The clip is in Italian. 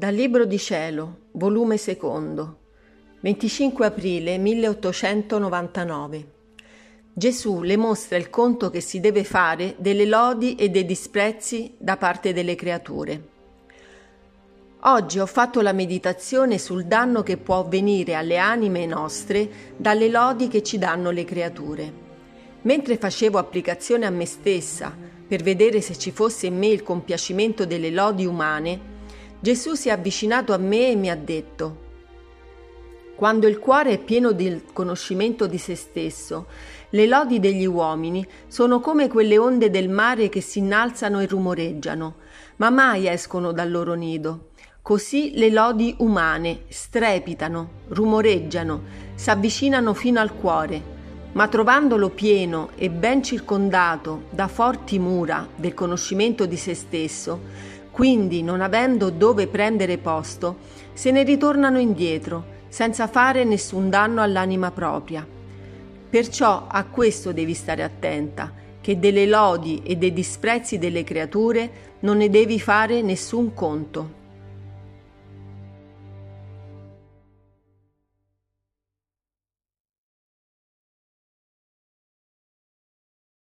Dal Libro di Cielo, volume secondo, 25 aprile 1899. Gesù le mostra il conto che si deve fare delle lodi e dei disprezzi da parte delle creature. Oggi ho fatto la meditazione sul danno che può avvenire alle anime nostre dalle lodi che ci danno le creature. Mentre facevo applicazione a me stessa per vedere se ci fosse in me il compiacimento delle lodi umane, Gesù si è avvicinato a me e mi ha detto, quando il cuore è pieno del conoscimento di se stesso, le lodi degli uomini sono come quelle onde del mare che si innalzano e rumoreggiano, ma mai escono dal loro nido. Così le lodi umane strepitano, rumoreggiano, s'avvicinano fino al cuore, ma trovandolo pieno e ben circondato da forti mura del conoscimento di se stesso, quindi, non avendo dove prendere posto, se ne ritornano indietro, senza fare nessun danno all'anima propria. Perciò a questo devi stare attenta, che delle lodi e dei disprezzi delle creature non ne devi fare nessun conto.